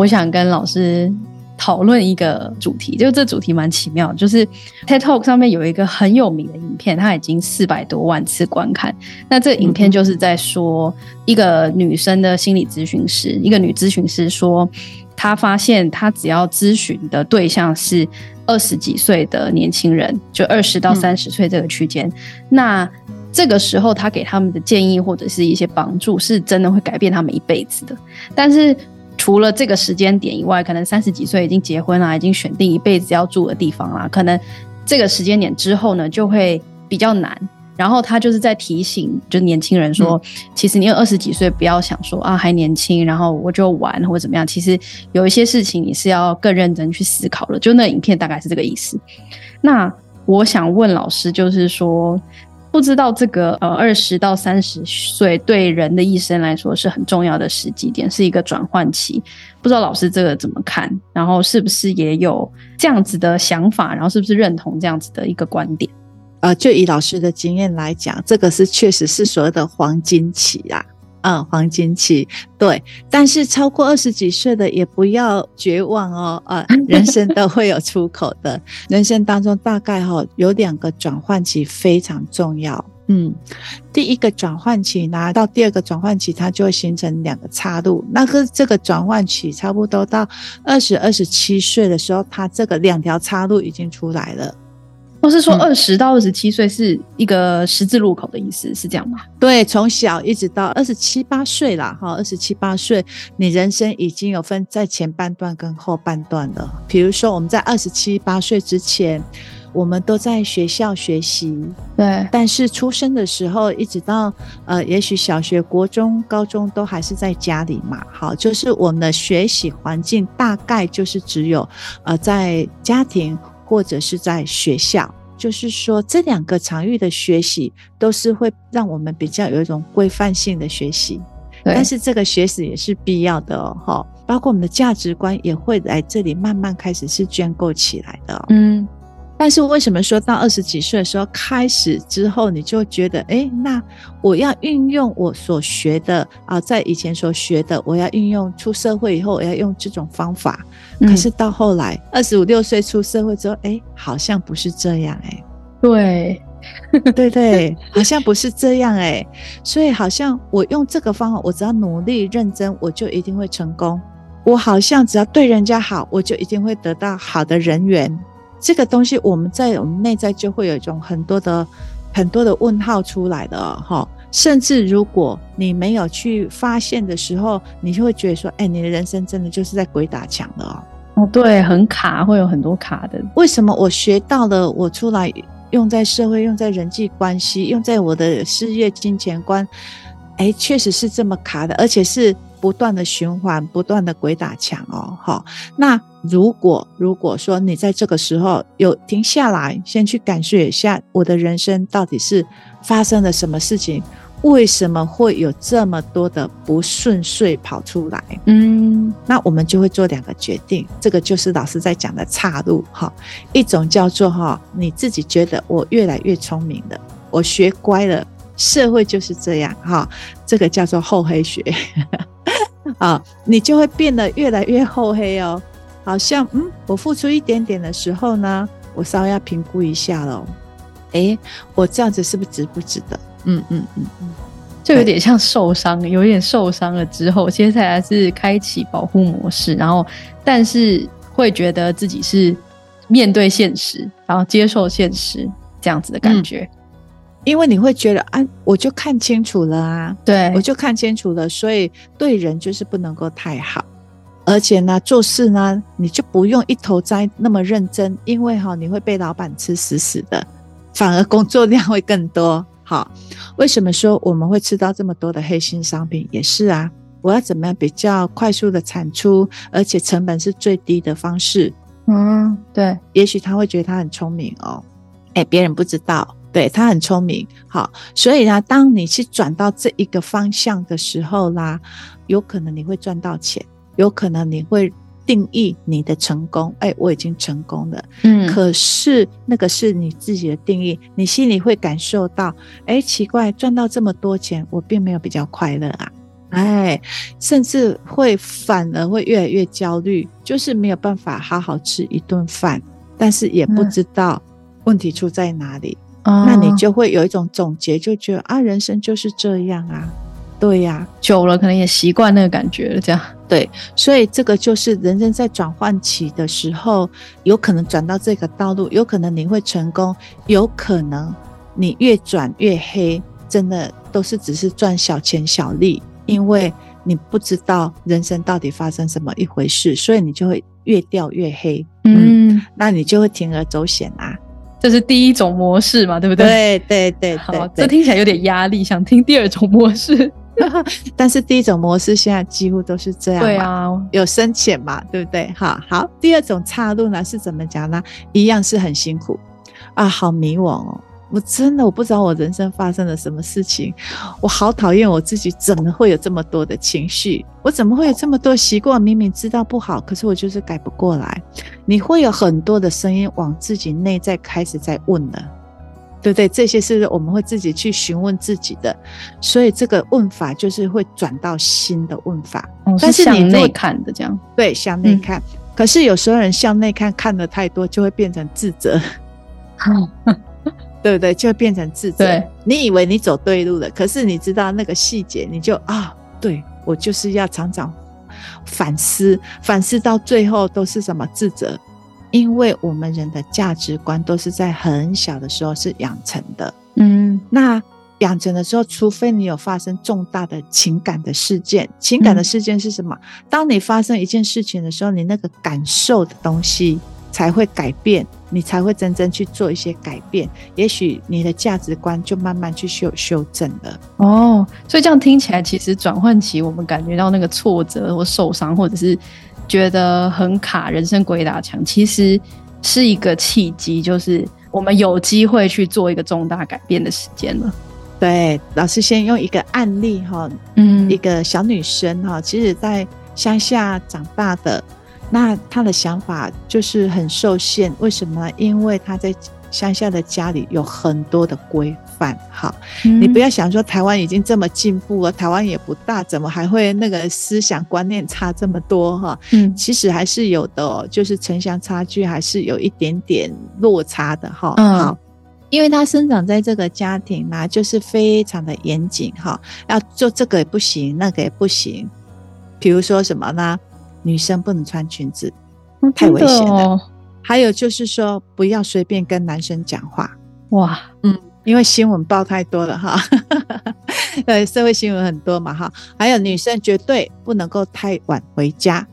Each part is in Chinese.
我想跟老师讨论一个主题，就这主题蛮奇妙，就是 TED Talk 上面有一个很有名的影片，它已经四百多万次观看。那这个影片就是在说一个女生的心理咨询师，一个女咨询师说，她发现她只要咨询的对象是二十几岁的年轻人，就二十到三十岁这个区间，嗯、那这个时候她给他们的建议或者是一些帮助，是真的会改变他们一辈子的。但是除了这个时间点以外，可能三十几岁已经结婚了，已经选定一辈子要住的地方了。可能这个时间点之后呢，就会比较难。然后他就是在提醒，就年轻人说，嗯、其实你有二十几岁，不要想说啊还年轻，然后我就玩或者怎么样。其实有一些事情你是要更认真去思考了。就那影片大概是这个意思。那我想问老师，就是说。不知道这个呃，二十到三十岁对人的一生来说是很重要的时机点，是一个转换期。不知道老师这个怎么看？然后是不是也有这样子的想法？然后是不是认同这样子的一个观点？呃，就以老师的经验来讲，这个是确实是所谓的黄金期啊。嗯，黄金期对，但是超过二十几岁的也不要绝望哦。呃，人生都会有出口的，人生当中大概哈有两个转换期非常重要。嗯，第一个转换期呢到第二个转换期，它就会形成两个岔路。那个这个转换期差不多到二十二十七岁的时候，它这个两条岔路已经出来了。或是说，二十到二十七岁是一个十字路口的意思，嗯、是这样吗？对，从小一直到二十七八岁啦，哈，二十七八岁，你人生已经有分在前半段跟后半段了。比如说，我们在二十七八岁之前，我们都在学校学习，对。但是出生的时候，一直到呃，也许小学、国中、高中都还是在家里嘛，好，就是我们的学习环境大概就是只有呃，在家庭。或者是在学校，就是说这两个场域的学习都是会让我们比较有一种规范性的学习，但是这个学习也是必要的哦，包括我们的价值观也会来这里慢慢开始是建构起来的，嗯。但是为什么说到二十几岁的时候开始之后，你就觉得，哎，那我要运用我所学的啊，在以前所学的，我要运用出社会以后，我要用这种方法。可是到后来，二十五六岁出社会之后，哎，好像不是这样，哎，对，对对，好像不是这样，哎，所以好像我用这个方法，我只要努力认真，我就一定会成功。我好像只要对人家好，我就一定会得到好的人缘。这个东西，我们在我们内在就会有一种很多的、很多的问号出来的哈。甚至如果你没有去发现的时候，你就会觉得说：“哎，你的人生真的就是在鬼打墙了哦。”哦，对，很卡，会有很多卡的。为什么我学到了，我出来用在社会、用在人际关系、用在我的事业、金钱观，哎，确实是这么卡的，而且是。不断的循环，不断的鬼打墙哦，哈。那如果如果说你在这个时候有停下来，先去感受一下我的人生到底是发生了什么事情，为什么会有这么多的不顺遂跑出来？嗯，那我们就会做两个决定，这个就是老师在讲的岔路哈。一种叫做哈，你自己觉得我越来越聪明了，我学乖了，社会就是这样哈，这个叫做厚黑学。啊，你就会变得越来越厚黑哦，好像嗯，我付出一点点的时候呢，我稍微要评估一下喽。诶，我这样子是不是值不值得？嗯嗯嗯嗯，就有点像受伤，有点受伤了之后，接下来是开启保护模式，然后但是会觉得自己是面对现实，然后接受现实这样子的感觉。嗯因为你会觉得啊，我就看清楚了啊，对，我就看清楚了，所以对人就是不能够太好，而且呢，做事呢，你就不用一头栽那么认真，因为哈，你会被老板吃死死的，反而工作量会更多。好，为什么说我们会吃到这么多的黑心商品？也是啊，我要怎么样比较快速的产出，而且成本是最低的方式？嗯，对，也许他会觉得他很聪明哦，哎，别人不知道。对，他很聪明，好，所以呢，当你去转到这一个方向的时候啦，有可能你会赚到钱，有可能你会定义你的成功，哎，我已经成功了，嗯，可是那个是你自己的定义，你心里会感受到，哎，奇怪，赚到这么多钱，我并没有比较快乐啊，哎，甚至会反而会越来越焦虑，就是没有办法好好吃一顿饭，但是也不知道问题出在哪里。嗯、那你就会有一种总结，就觉得啊，人生就是这样啊，对呀、啊，久了可能也习惯那个感觉了，这样对。所以这个就是人生在转换期的时候，有可能转到这个道路，有可能你会成功，有可能你越转越黑，真的都是只是赚小钱小利。因为你不知道人生到底发生什么一回事，所以你就会越掉越黑。嗯，嗯，那你就会铤而走险啊。这是第一种模式嘛，对不对？对对对，对，好，这听起来有点压力，想听第二种模式。但是第一种模式现在几乎都是这样。对啊，有深浅嘛，对不对？哈好，第二种岔路呢是怎么讲呢？一样是很辛苦啊，好迷惘哦。我真的我不知道我人生发生了什么事情，我好讨厌我自己，怎么会有这么多的情绪？我怎么会有这么多习惯？明明知道不好，可是我就是改不过来。你会有很多的声音往自己内在开始在问了，对不对？这些是我们会自己去询问自己的，所以这个问法就是会转到新的问法。哦、但是向内看的这样，对，向内看。嗯、可是有时候人向内看看的太多，就会变成自责。对不对？就变成自责。对，你以为你走对路了，可是你知道那个细节，你就啊，对，我就是要常常反思，反思到最后都是什么自责？因为我们人的价值观都是在很小的时候是养成的。嗯，那养成的时候，除非你有发生重大的情感的事件，情感的事件是什么？嗯，当你发生一件事情的时候，你那个感受的东西。才会改变，你才会真正去做一些改变，也许你的价值观就慢慢去修修正了。哦，所以这样听起来，其实转换期我们感觉到那个挫折或受伤，或者是觉得很卡，人生鬼打墙，其实是一个契机，就是我们有机会去做一个重大改变的时间了。对，老师先用一个案例哈，嗯，一个小女生哈，其实在乡下长大的。那他的想法就是很受限，为什么？因为他在乡下的家里有很多的规范。好，嗯、你不要想说台湾已经这么进步了，台湾也不大，怎么还会那个思想观念差这么多？哈，嗯，其实还是有的哦，就是城乡差距还是有一点点落差的哈。嗯，好，因为他生长在这个家庭嘛，就是非常的严谨哈，要做这个也不行，那个也不行，比如说什么呢？女生不能穿裙子，太危险了。哦、还有就是说，不要随便跟男生讲话。哇，嗯，因为新闻报太多了哈，对，社会新闻很多嘛哈。还有女生绝对不能够太晚回家，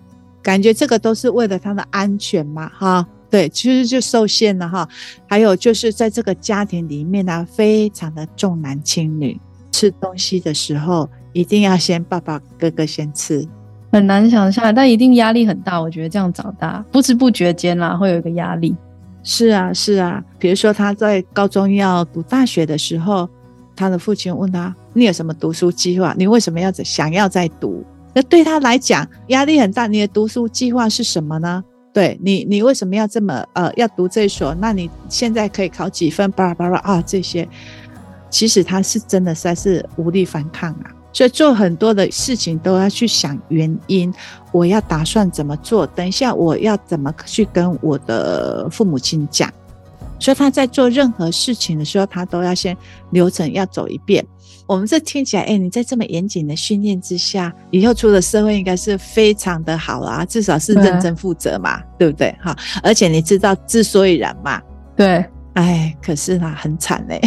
感觉这个都是为了她的安全嘛哈。对，其实就受限了哈。还有就是在这个家庭里面呢、啊，非常的重男轻女，吃东西的时候一定要先爸爸哥哥先吃。很难想象，但一定压力很大。我觉得这样长大，不知不觉间啦，会有一个压力。是啊，是啊。比如说他在高中要读大学的时候，他的父亲问他：“你有什么读书计划？你为什么要想要再读？”那对他来讲压力很大。你的读书计划是什么呢？对你，你为什么要这么呃要读这所？那你现在可以考几分？巴拉巴拉啊，这些其实他是真的实在是无力反抗啊。所以做很多的事情都要去想原因，我要打算怎么做？等一下我要怎么去跟我的父母亲讲？所以他在做任何事情的时候，他都要先流程要走一遍。我们这听起来，哎，你在这么严谨的训练之下，以后出了社会应该是非常的好啊，至少是认真负责嘛，对，对不对？哈，而且你知道之所以然嘛？对，哎，可是呢，很惨嘞，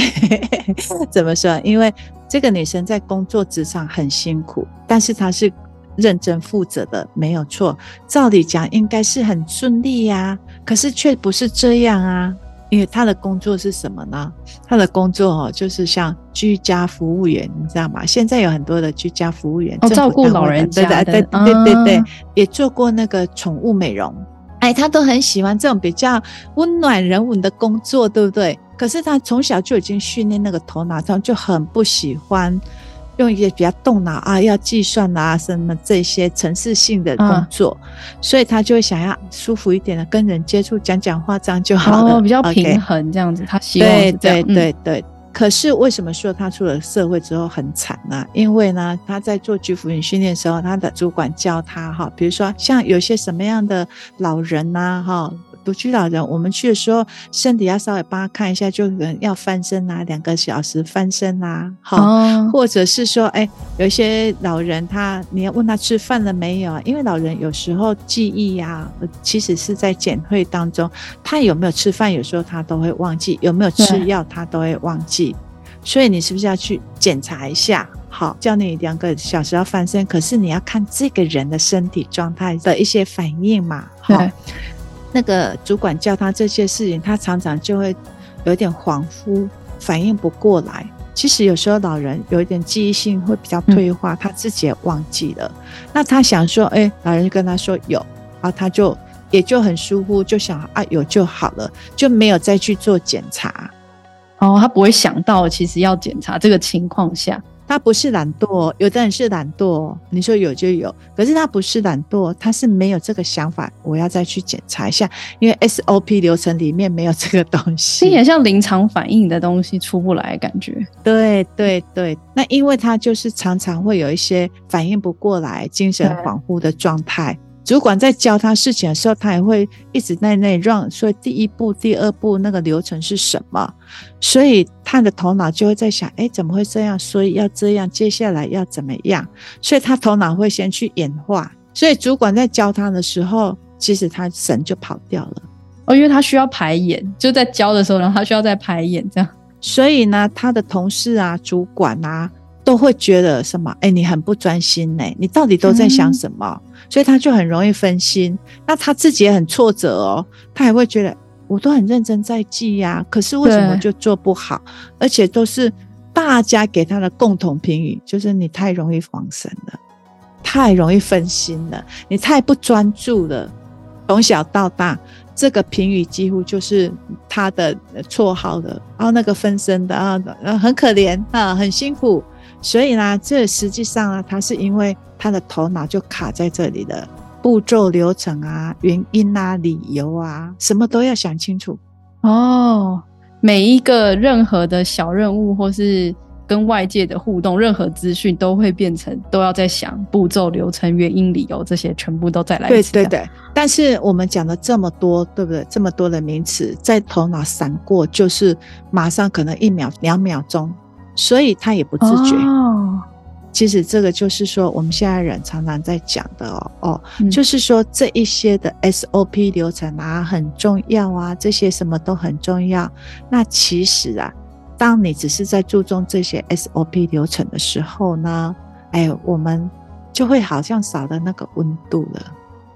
怎么说？因为。这个女生在工作职场很辛苦，但是她是认真负责的，没有错。照理讲应该是很顺利呀，可是却不是这样啊。因为她的工作是什么呢？她的工作哦，就是像居家服务员，你知道吗？现在有很多的居家服务员，哦，照顾老人家的，对对对对对，啊、也做过那个宠物美容。哎，她都很喜欢这种比较温暖人文的工作，对不对？可是他从小就已经训练那个头脑，他就很不喜欢用一些比较动脑啊，要计算啊什么这些程式性的工作，嗯、所以他就会想要舒服一点的跟人接触，讲讲话这样就好了，哦，比较平衡这样子。Okay 他希望对对对对，可是为什么说他出了社会之后很惨呢？因为呢，他在做居服员训练的时候，他的主管教他哈，比如说像有些什么样的老人呐，哈。独居老人，我们去的时候，身体要稍微帮他看一下，就可能要翻身啊，两个小时翻身啊，好，哦、或者是说，哎，有一些老人他，你要问他吃饭了没有啊？因为老人有时候记忆呀、啊，其实是在减退当中，他有没有吃饭，有时候他都会忘记，有没有吃药，他都会忘记，所以你是不是要去检查一下？好，叫你两个小时要翻身，可是你要看这个人的身体状态的一些反应嘛，好。那个主管教他这些事情，他常常就会有点恍惚，反应不过来。其实有时候老人有一点记忆性会比较退化，他自己也忘记了。那他想说，哎，老人就跟他说有，然后他就也就很疏忽，就想啊有就好了，就没有再去做检查。哦，他不会想到其实要检查这个情况下。他不是懒惰，有的人是懒惰。你说有就有，可是他不是懒惰，他是没有这个想法。我要再去检查一下，因为 SOP 流程里面没有这个东西。这也像临场反应的东西出不来，感觉。对对对，那因为他就是常常会有一些反应不过来、精神恍惚的状态。主管在教他事情的时候，他也会一直在那 run。所以第一步、第二步那个流程是什么？所以他的头脑就会在想：哎，怎么会这样？所以要这样，接下来要怎么样？所以他头脑会先去演化。所以主管在教他的时候，其实他神就跑掉了。哦，因为他需要排演，就在教的时候，然后他需要再排演这样。所以呢，他的同事啊、主管啊，都会觉得什么？哎，你很不专心呢，你到底都在想什么？嗯所以他就很容易分心，那他自己也很挫折哦，他还会觉得我都很认真在记呀，可是为什么就做不好？而且都是大家给他的共同评语，就是你太容易防神了，太容易分心了，你太不专注了。从小到大，这个评语几乎就是他的绰号的。然后那个分身的啊，很可怜啊，很辛苦。所以呢，这实际上呢，他是因为。他的头脑就卡在这里了，步骤、流程啊，原因啊，理由啊，什么都要想清楚哦。每一个任何的小任务，或是跟外界的互动，任何资讯都会变成都要在想步骤、流程、原因、理由这些，全部都再来一次。对对对。但是我们讲了这么多，对不对？这么多的名词在头脑闪过，就是马上可能一秒、两秒钟，所以他也不自觉。哦其实这个就是说，我们现在人常常在讲的哦哦，嗯、就是说这一些的 SOP 流程啊很重要啊，这些什么都很重要。那其实啊，当你只是在注重这些 SOP 流程的时候呢，哎，我们就会好像少了那个温度了。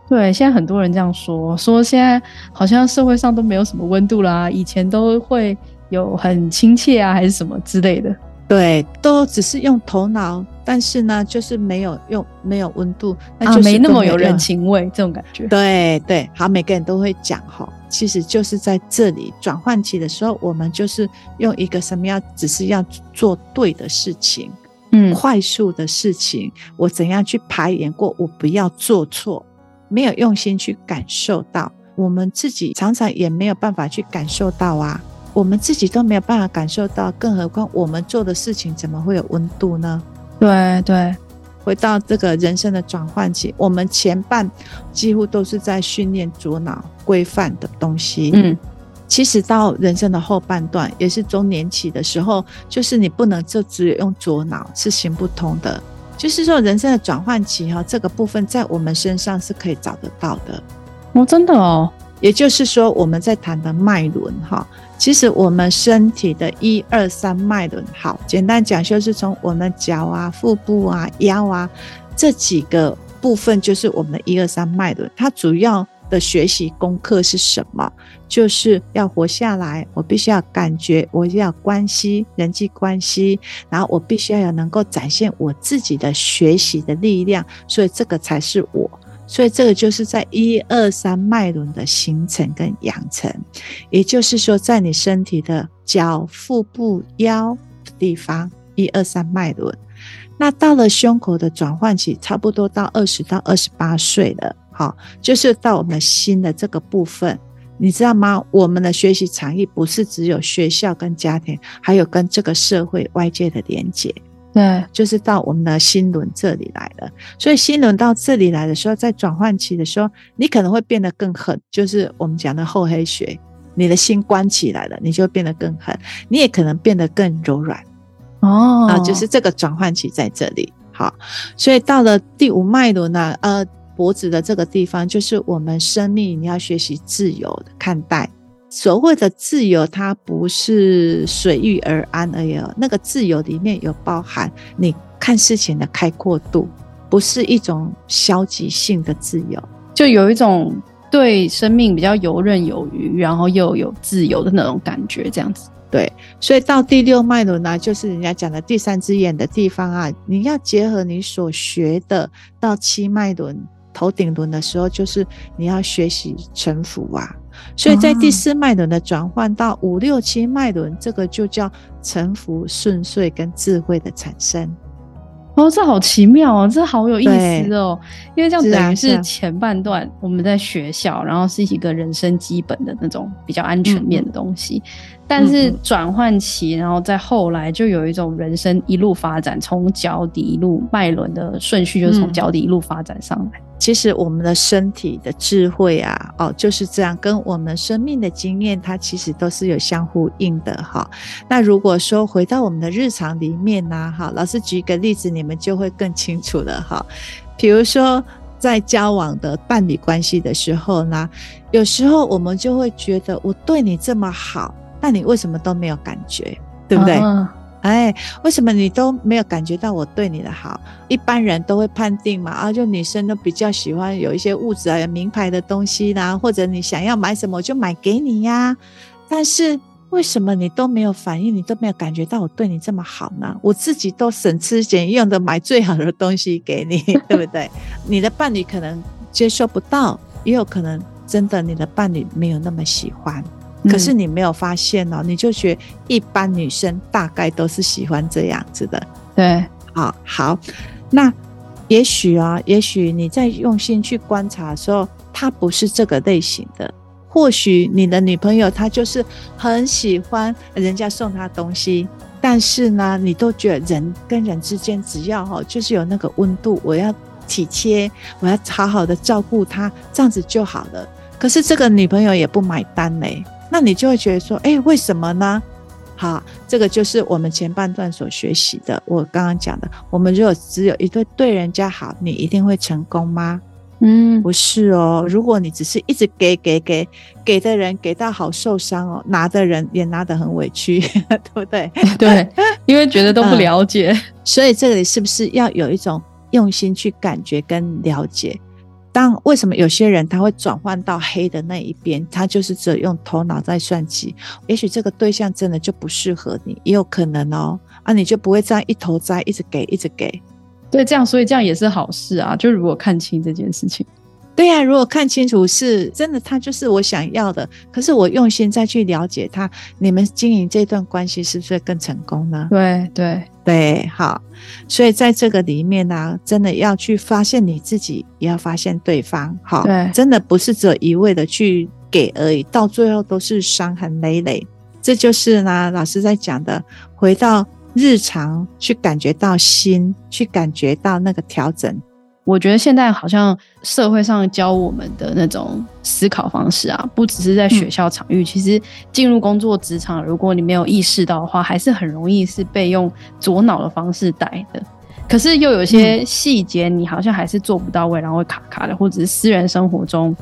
对，现在很多人这样说，说现在好像社会上都没有什么温度啦，以前都会有很亲切啊，还是什么之类的。对，都只是用头脑。但是呢，就是没有用，没有温度，那就没那么有人情味，这种感觉。对对，好，每个人都会讲哈，其实就是在这里转换期的时候，我们就是用一个什么样，只是要做对的事情，嗯，快速的事情，我怎样去排演过，我不要做错，没有用心去感受到，我们自己常常也没有办法去感受到啊，我们自己都没有办法感受到，更何况我们做的事情怎么会有温度呢？对对，回到这个人生的转换期，我们前半几乎都是在训练左脑规范的东西。嗯，其实到人生的后半段，也是中年期的时候，就是你不能就只有用左脑是行不通的。就是说，人生的转换期哈，这个部分在我们身上是可以找得到的。哦，真的哦。也就是说，我们在谈的脉轮哈。其实我们身体的一二三脉轮，好，简单讲就是从我们脚啊、腹部啊、腰啊这几个部分，就是我们一二三脉轮。它主要的学习功课是什么？就是要活下来，我必须要感觉，我要关系、人际关系，然后我必须要有能够展现我自己的学习的力量，所以这个才是我。所以这个就是在一二三脉轮的形成跟养成，也就是说，在你身体的脚、腹部、腰的地方，一二三脉轮。那到了胸口的转换期，差不多到二十到二十八岁了，好，就是到我们心的这个部分。你知道吗？我们的学习场域不是只有学校跟家庭，还有跟这个社会外界的连接。对，就是到我们的心轮这里来了。所以心轮到这里来的时候，在转换期的时候，你可能会变得更狠，就是我们讲的厚黑学。你的心关起来了，你就变得更狠。你也可能变得更柔软。哦，啊，就是这个转换期在这里。好，所以到了第五脉轮呢，呃。脖子的这个地方，就是我们生命你要学习自由的看待。所谓的自由，它不是随遇而安而已。那个自由里面有包含你看事情的开阔度，不是一种消极性的自由，就有一种对生命比较游刃有余，然后又有自由的那种感觉，这样子。对，所以到第六脉轮呢，就是人家讲的第三只眼的地方啊，你要结合你所学的到七脉轮。头顶轮的时候，就是你要学习臣服啊，所以在第四脉轮的转换到五六七脉轮，这个就叫沉浮、顺遂跟智慧的产生。哦，这好奇妙哦，这好有意思哦，因为这样等于是前半段我们在学校，然后是一个人生基本的那种比较安全面的东西。嗯但是转换期，然后在后来就有一种人生一路发展，从脚底一路脉轮的顺序，就是从脚底一路发展上来。其实我们的身体的智慧啊，哦，就是这样，跟我们生命的经验，它其实都是有相呼应的哈。那如果说回到我们的日常里面呢，哈，老师举一个例子，你们就会更清楚了哈。比如说在交往的伴侣关系的时候呢，有时候我们就会觉得我对你这么好。那你为什么都没有感觉，对不对？嗯、哎，为什么你都没有感觉到我对你的好？一般人都会判定嘛，啊，就女生都比较喜欢有一些物质啊、名牌的东西啦，或者你想要买什么，我就买给你呀。但是为什么你都没有反应，你都没有感觉到我对你这么好呢？我自己都省吃俭用的买最好的东西给你，对不对？你的伴侣可能接受不到，也有可能真的你的伴侣没有那么喜欢。可是你没有发现哦，你就觉得一般女生大概都是喜欢这样子的，对，好，好，那也许啊，也许你在用心去观察的时候，她不是这个类型的。或许你的女朋友她就是很喜欢人家送她东西，但是呢，你都觉得人跟人之间只要哈，就是有那个温度，我要体贴，我要好好的照顾她，这样子就好了。可是这个女朋友也不买单嘞。那你就会觉得说，哎，为什么呢？好，这个就是我们前半段所学习的。我刚刚讲的，我们如果只有一对对人家好，你一定会成功吗？嗯，不是哦。如果你只是一直给给给，给的人给到好受伤哦，拿的人也拿得很委屈，对不对？对，因为觉得都不了解，嗯，所以这里是不是要有一种用心去感觉跟了解？当为什么有些人他会转换到黑的那一边？他就是只用头脑在算计。也许这个对象真的就不适合你，也有可能哦。啊，你就不会这样一头栽，一直给，一直给。对，这样，所以这样也是好事啊。就如果看清这件事情。对呀、啊，如果看清楚是真的，他就是我想要的。可是我用心再去了解他，你们经营这段关系是不是更成功呢？对对对，好。所以在这个里面呢、啊，真的要去发现你自己，也要发现对方。好，对，真的不是只有一味的去给而已，到最后都是伤痕累累。这就是呢，老师在讲的，回到日常去感觉到心，去感觉到那个调整。我觉得现在好像社会上教我们的那种思考方式啊，不只是在学校场域，其实进入工作职场，如果你没有意识到的话，还是很容易是被用左脑的方式带的。可是又有些细节，你好像还是做不到位，然后会卡卡的，或者是私人生活中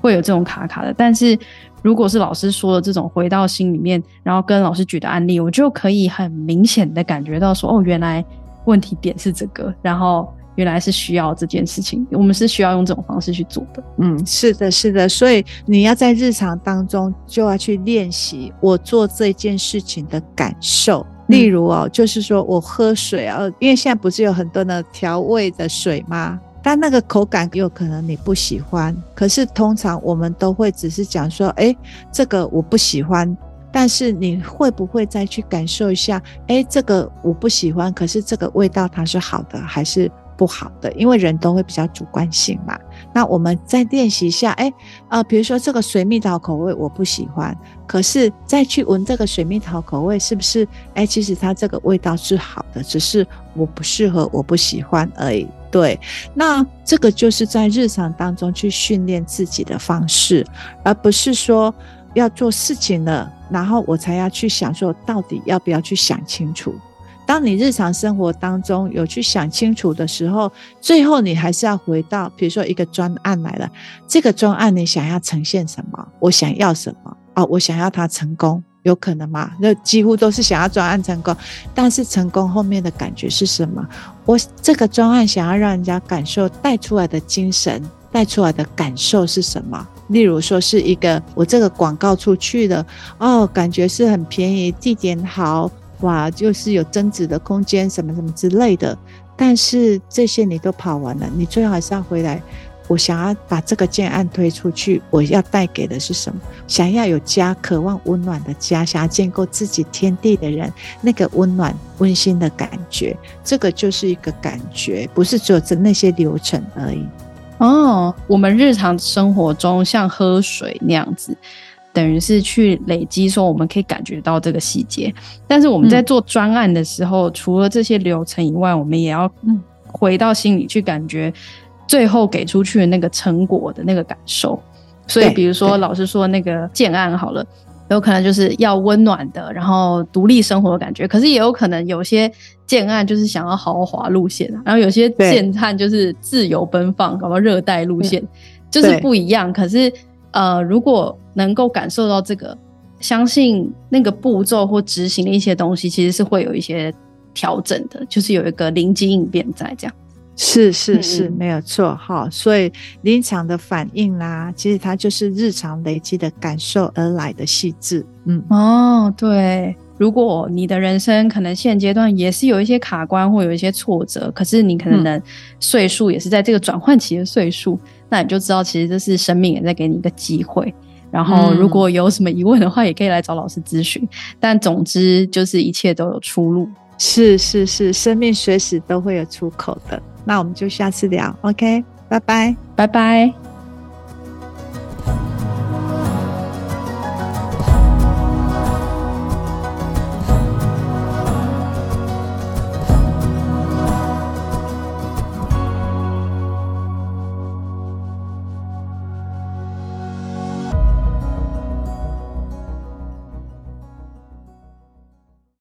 会有这种卡卡的。但是如果是老师说的这种回到心里面，然后跟老师举的案例，我就可以很明显的感觉到说，哦，原来问题点是这个，然后。原来是需要这件事情，我们是需要用这种方式去做的。嗯，是的，是的。所以你要在日常当中就要去练习我做这件事情的感受。例如哦，就是说我喝水啊，因为现在不是有很多的调味的水吗？但那个口感有可能你不喜欢。可是通常我们都会只是讲说，哎，这个我不喜欢。但是你会不会再去感受一下？哎，这个我不喜欢，可是这个味道它是好的还是？不好的，因为人都会比较主观性嘛。那我们再练习一下，哎，呃，比如说这个水蜜桃口味我不喜欢，可是再去闻这个水蜜桃口味，是不是？哎，其实它这个味道是好的，只是我不适合，我不喜欢而已。对，那这个就是在日常当中去训练自己的方式，而不是说要做事情了，然后我才要去想说到底要不要去想清楚。当你日常生活当中有去想清楚的时候，最后你还是要回到，比如说一个专案来了，这个专案你想要呈现什么？我想要什么？哦，我想要它成功，有可能吗？那几乎都是想要专案成功，但是成功后面的感觉是什么？我这个专案想要让人家感受带出来的精神，带出来的感受是什么？例如说是一个我这个广告出去的，哦，感觉是很便宜，地点好。哇，就是有增值的空间，什么什么之类的。但是这些你都跑完了，你最后还是要回来。我想要把这个建案推出去，我要带给的是什么？想要有家，渴望温暖的家，想要建构自己天地的人，那个温暖温馨的感觉，这个就是一个感觉，不是只有这那些流程而已。哦，我们日常生活中像喝水那样子。等于是去累积，说我们可以感觉到这个细节。但是我们在做专案的时候，嗯、除了这些流程以外，我们也要回到心里去感觉最后给出去的那个成果的那个感受。所以，比如说老师说那个建案好了，有可能就是要温暖的，然后独立生活的感觉。可是也有可能有些建案就是想要豪华路线，然后有些建案就是自由奔放，搞到热带路线，就是不一样。可是。呃，如果能够感受到这个，相信那个步骤或执行的一些东西，其实是会有一些调整的，就是有一个灵机应变在这样。是是是，没有错哈。所以临场的反应啦，其实它就是日常累积的感受而来的细致。嗯，哦，对。如果你的人生可能现阶段也是有一些卡关或有一些挫折，可是你可能岁数也是在这个转换期的岁数。那你就知道，其实这是生命也在给你一个机会。然后，如果有什么疑问的话，也可以来找老师咨询。但总之，就是一切都有出路。是是是，生命随时都会有出口的。那我们就下次聊，OK？拜拜，拜拜。